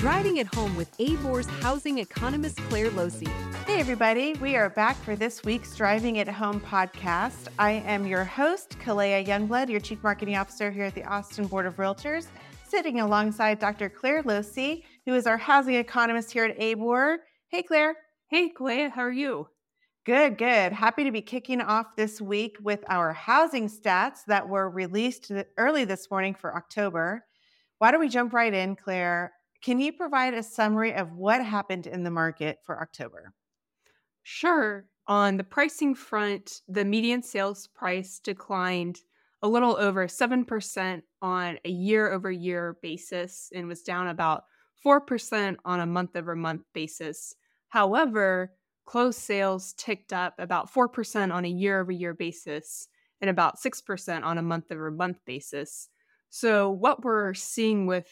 Driving it home with ABOR's housing economist Clare Losey. Hey, everybody. We are back for this week's Driving It Home podcast. I am your host, Kalea Youngblood, your Chief Marketing Officer here at the Austin Board of Realtors, sitting alongside Dr. Clare Losey, who is our housing economist here at ABOR. Hey, Clare. Hey, Clare. How are you? Good, good. Happy to be kicking off this week with our housing stats that were released early this morning for October. Why don't we jump right in, Clare? Can you provide a summary of what happened in the market for October? Sure. On the pricing front, the median sales price declined a little over 7% on a year over year basis and was down about 4% on a month over month basis. However, closed sales ticked up about 4% on a year over year basis and about 6% on a month over month basis. So, what we're seeing with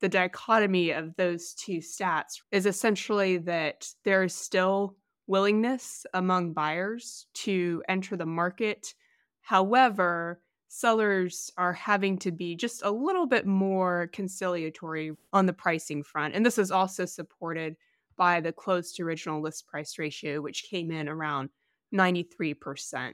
the dichotomy of those two stats is essentially that there is still willingness among buyers to enter the market. However, sellers are having to be just a little bit more conciliatory on the pricing front. And this is also supported by the closed to original list price ratio, which came in around 93%.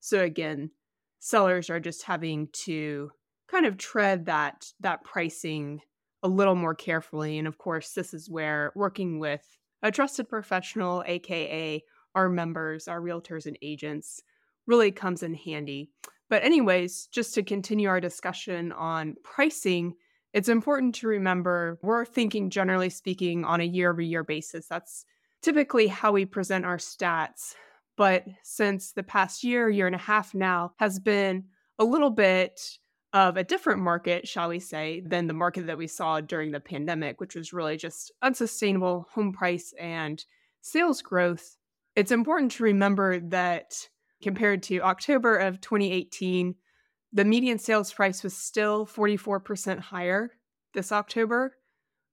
So again, sellers are just having to kind of tread that that pricing a little more carefully. And of course, this is where working with a trusted professional, aka our members, our realtors and agents, really comes in handy. But, anyways, just to continue our discussion on pricing, it's important to remember we're thinking, generally speaking, on a year over year basis. That's typically how we present our stats. But since the past year, year and a half now has been a little bit of a different market, shall we say, than the market that we saw during the pandemic, which was really just unsustainable home price and sales growth. It's important to remember that compared to October of 2018, the median sales price was still 44% higher this October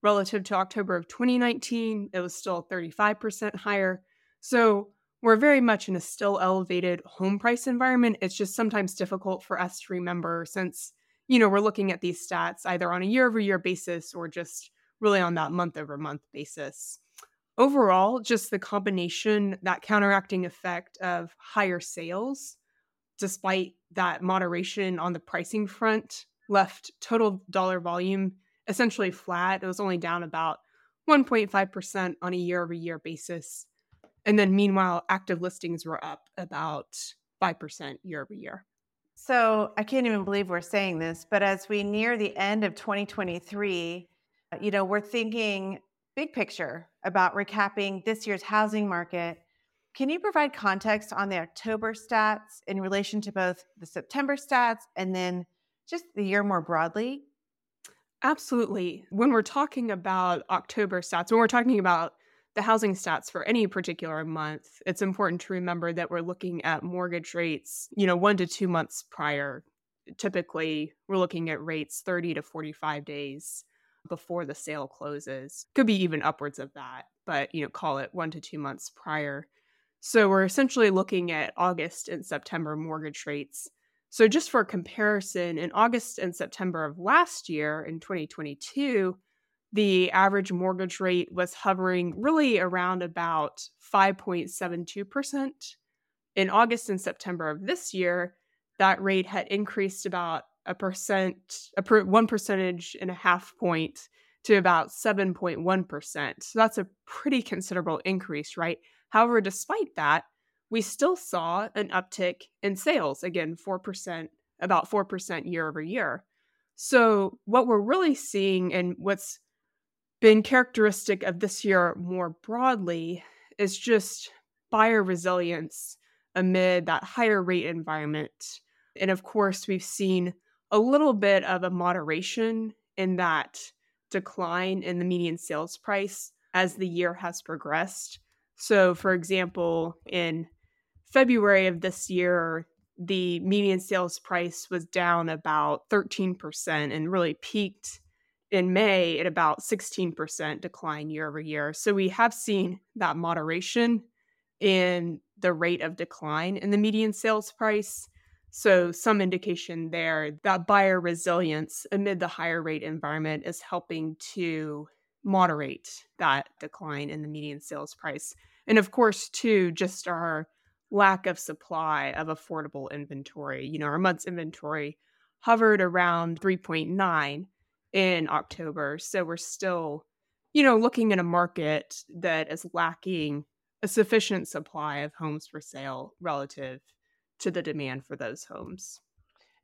relative to October of 2019. It was still 35% higher. So we're very much in a still elevated home price environment. It's just sometimes difficult for us to remember since, you know, we're looking at these stats either on a year over year basis or just really on that month over month basis. Overall, just the combination, that counteracting effect of higher sales, despite that moderation on the pricing front, left total dollar volume essentially flat. It was only down about 1.5% on a year over year basis and then meanwhile, active listings were up about 5% year over year. So I can't even believe we're saying this, but as we near the end of 2023, uh, you know, we're thinking big picture about recapping this year's housing market. Can you provide context on the October stats in relation to both the September stats and then just the year more broadly? Absolutely. When we're talking about October stats, when we're talking about the housing stats for any particular month, it's important to remember that we're looking at mortgage rates, you know, one to two months prior. Typically, we're looking at rates 30 to 45 days before the sale closes. Could be even upwards of that, but, you know, call it one to two months prior. So we're essentially looking at August and September mortgage rates. So, just for comparison, in August and September of last year in 2022, the average mortgage rate was hovering really around about 5.72%. In August and September of this year, that rate had increased about a percent, a per, one percentage and a half point to about 7.1%. So that's a pretty considerable increase, right? However, despite that, we still saw an uptick in sales, again, 4%, about 4% year over year. So, what we're really seeing and what's been characteristic of this year more broadly is just buyer resilience amid that higher rate environment. And of course, we've seen a little bit of a moderation in that decline in the median sales price as the year has progressed. So, for example, in February of this year, the median sales price was down about 13% and really peaked in May at about 16% decline year over year. So we have seen that moderation in the rate of decline in the median sales price. So some indication there that buyer resilience amid the higher rate environment is helping to moderate that decline in the median sales price. And of course, too, just our lack of supply of affordable inventory. You know, our month's inventory hovered around 3.9 in October. So we're still, you know, looking at a market that is lacking a sufficient supply of homes for sale relative to the demand for those homes.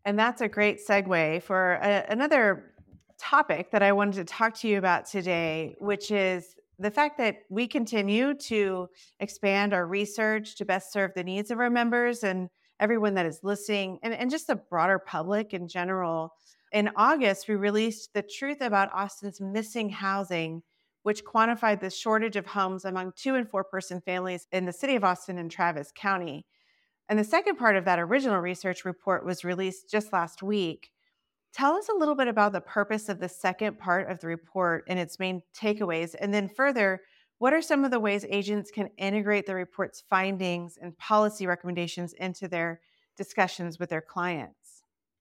And that's a great segue for a, another topic that I wanted to talk to you about today, which is the fact that we continue to expand our research to best serve the needs of our members and everyone that is listening and, and just the broader public in general. In August, we released The Truth About Austin's Missing Housing, which quantified the shortage of homes among two and four person families in the city of Austin and Travis County. And the second part of that original research report was released just last week. Tell us a little bit about the purpose of the second part of the report and its main takeaways. And then, further, what are some of the ways agents can integrate the report's findings and policy recommendations into their discussions with their clients?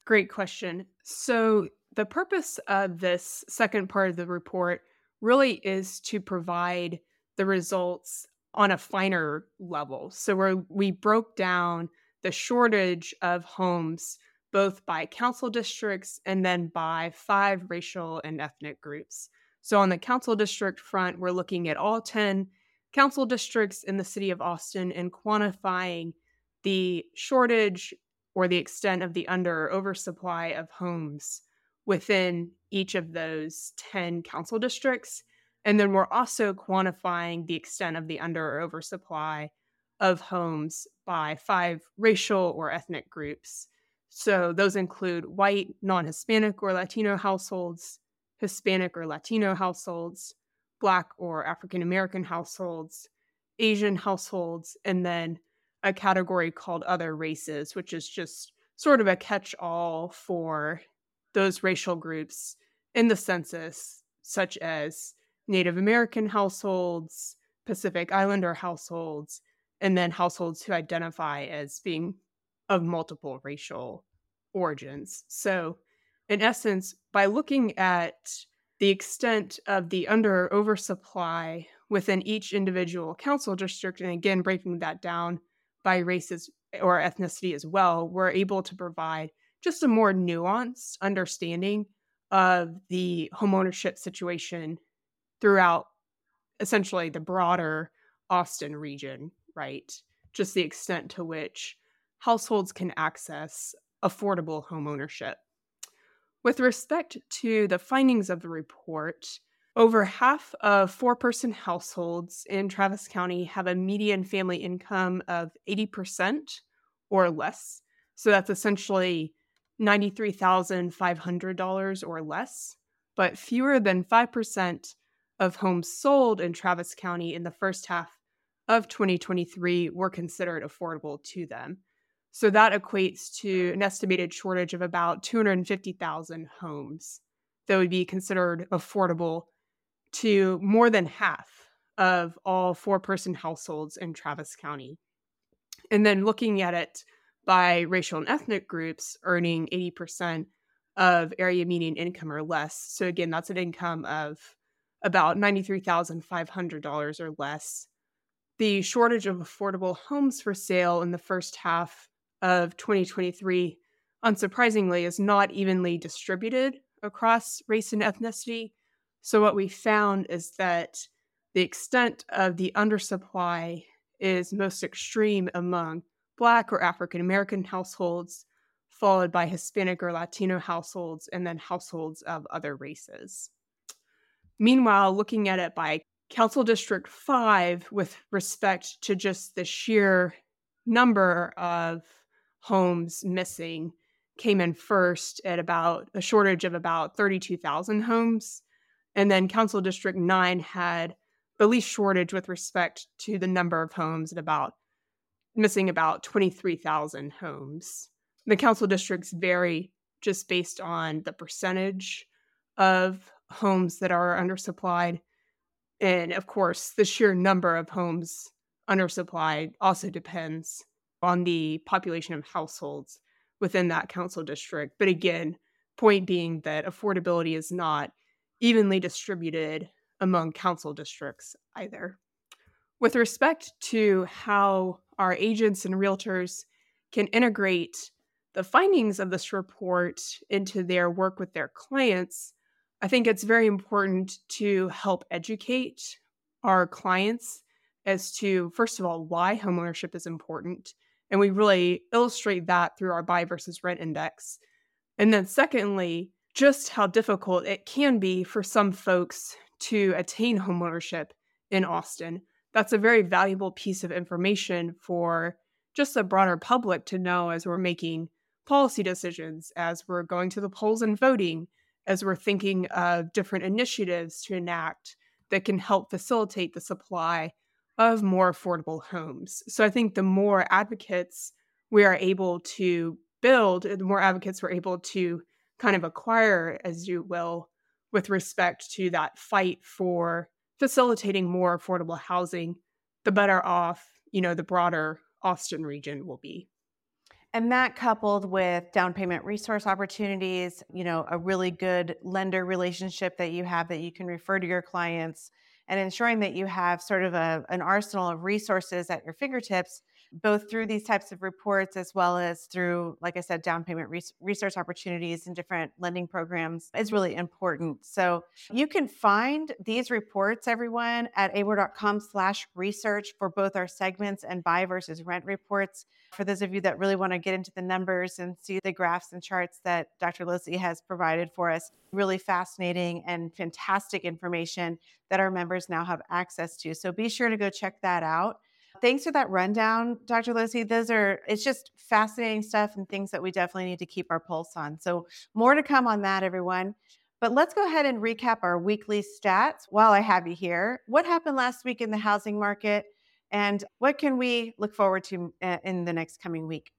Great question. So, the purpose of this second part of the report really is to provide the results on a finer level. So, we we broke down the shortage of homes both by council districts and then by five racial and ethnic groups. So, on the council district front, we're looking at all 10 council districts in the city of Austin and quantifying the shortage or the extent of the under or oversupply of homes within each of those 10 council districts. And then we're also quantifying the extent of the under or oversupply of homes by five racial or ethnic groups. So those include white, non Hispanic or Latino households, Hispanic or Latino households, Black or African American households, Asian households, and then a category called other races, which is just sort of a catch all for those racial groups in the census, such as Native American households, Pacific Islander households, and then households who identify as being of multiple racial origins. So, in essence, by looking at the extent of the under oversupply within each individual council district, and again, breaking that down by races or ethnicity as well, we're able to provide just a more nuanced understanding of the homeownership situation throughout essentially the broader Austin region, right? Just the extent to which households can access affordable homeownership. With respect to the findings of the report, over half of four person households in Travis County have a median family income of 80% or less. So that's essentially $93,500 or less. But fewer than 5% of homes sold in Travis County in the first half of 2023 were considered affordable to them. So that equates to an estimated shortage of about 250,000 homes that would be considered affordable to more than half of all four person households in Travis County. And then looking at it by racial and ethnic groups earning 80% of area median income or less. So again, that's an income of about $93,500 or less. The shortage of affordable homes for sale in the first half of 2023, unsurprisingly, is not evenly distributed across race and ethnicity. So, what we found is that the extent of the undersupply is most extreme among Black or African American households, followed by Hispanic or Latino households, and then households of other races. Meanwhile, looking at it by Council District 5 with respect to just the sheer number of homes missing came in first at about a shortage of about 32,000 homes. And then Council District 9 had the least shortage with respect to the number of homes at about missing about 23,000 homes. The council districts vary just based on the percentage of homes that are undersupplied. And of course, the sheer number of homes undersupplied also depends on the population of households within that council district. But again, point being that affordability is not evenly distributed among council districts either. With respect to how our agents and realtors can integrate the findings of this report into their work with their clients, I think it's very important to help educate our clients as to, first of all, why homeownership is important. And we really illustrate that through our buy versus rent index. And then, secondly, just how difficult it can be for some folks to attain homeownership in Austin. That's a very valuable piece of information for just the broader public to know as we're making policy decisions, as we're going to the polls and voting, as we're thinking of different initiatives to enact that can help facilitate the supply of more affordable homes. So I think the more advocates we are able to build, the more advocates we're able to kind of acquire, as you will, with respect to that fight for facilitating more affordable housing, the better off, you know, the broader Austin region will be. And that coupled with down payment resource opportunities, you know, a really good lender relationship that you have that you can refer to your clients and ensuring that you have sort of a, an arsenal of resources at your fingertips both through these types of reports as well as through, like I said, down payment res- resource opportunities and different lending programs is really important. So you can find these reports, everyone, at abor.com slash research for both our segments and buy versus rent reports. For those of you that really want to get into the numbers and see the graphs and charts that Dr. Losey has provided for us, really fascinating and fantastic information that our members now have access to. So be sure to go check that out. Thanks for that rundown, Dr. Losey. Those are, it's just fascinating stuff and things that we definitely need to keep our pulse on. So, more to come on that, everyone. But let's go ahead and recap our weekly stats while I have you here. What happened last week in the housing market, and what can we look forward to uh, in the next coming week?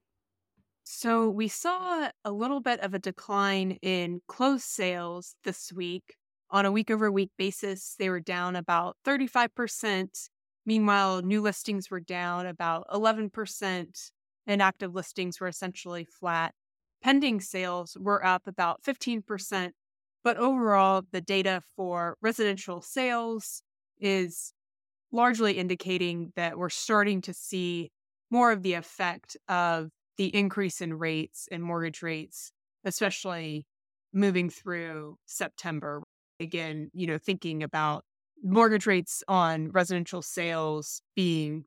So, we saw a little bit of a decline in closed sales this week. On a week over week basis, they were down about 35%. Meanwhile, new listings were down about 11%, and active listings were essentially flat. Pending sales were up about 15%, but overall, the data for residential sales is largely indicating that we're starting to see more of the effect of the increase in rates and mortgage rates, especially moving through September. Again, you know, thinking about mortgage rates on residential sales being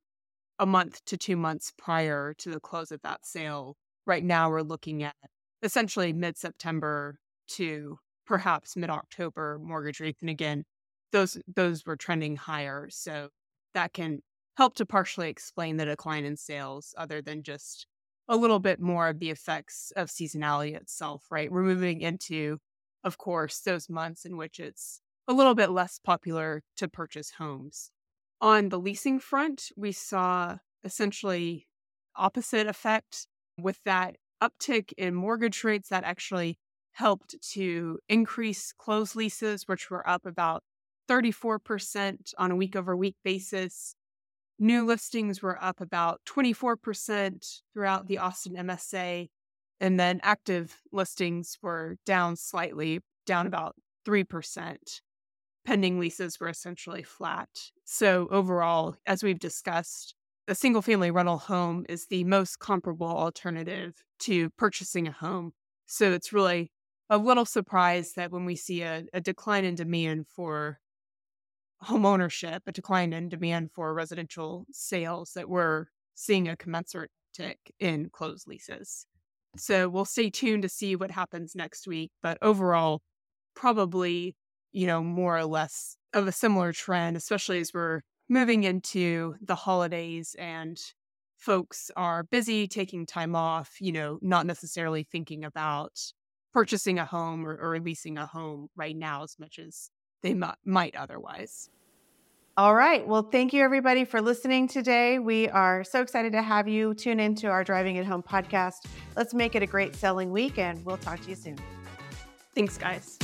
a month to two months prior to the close of that sale. Right now, we're looking at essentially mid September to perhaps mid October mortgage rates. And again, those those were trending higher. So that can help to partially explain the decline in sales, other than just a little bit more of the effects of seasonality itself, right? We're moving into, of course, those months in which it's a little bit less popular to purchase homes. On the leasing front, we saw essentially opposite effect with that uptick in mortgage rates that actually helped to increase closed leases, which were up about 34% on a week over week basis. New listings were up about 24% throughout the Austin MSA. And then active listings were down slightly, down about 3% pending leases were essentially flat. So, overall, as we've discussed, a single family rental home is the most comparable alternative to purchasing a home. So, it's really a little surprise that when we see a, a decline in demand for home ownership, a decline in demand for residential sales, that we're seeing a commensurate tick in closed leases. So, we'll stay tuned to see what happens next week. But overall, probably you know, more or less of a similar trend, especially as we're moving into the holidays and folks are busy taking time off, you know, not necessarily thinking about purchasing a home or, or leasing a home right now as much as they m- might otherwise. All right. Well, thank you everybody for listening today. We are so excited to have you tune into our Driving It Home podcast. Let's make it a great selling week and we'll talk to you soon. Thanks, guys.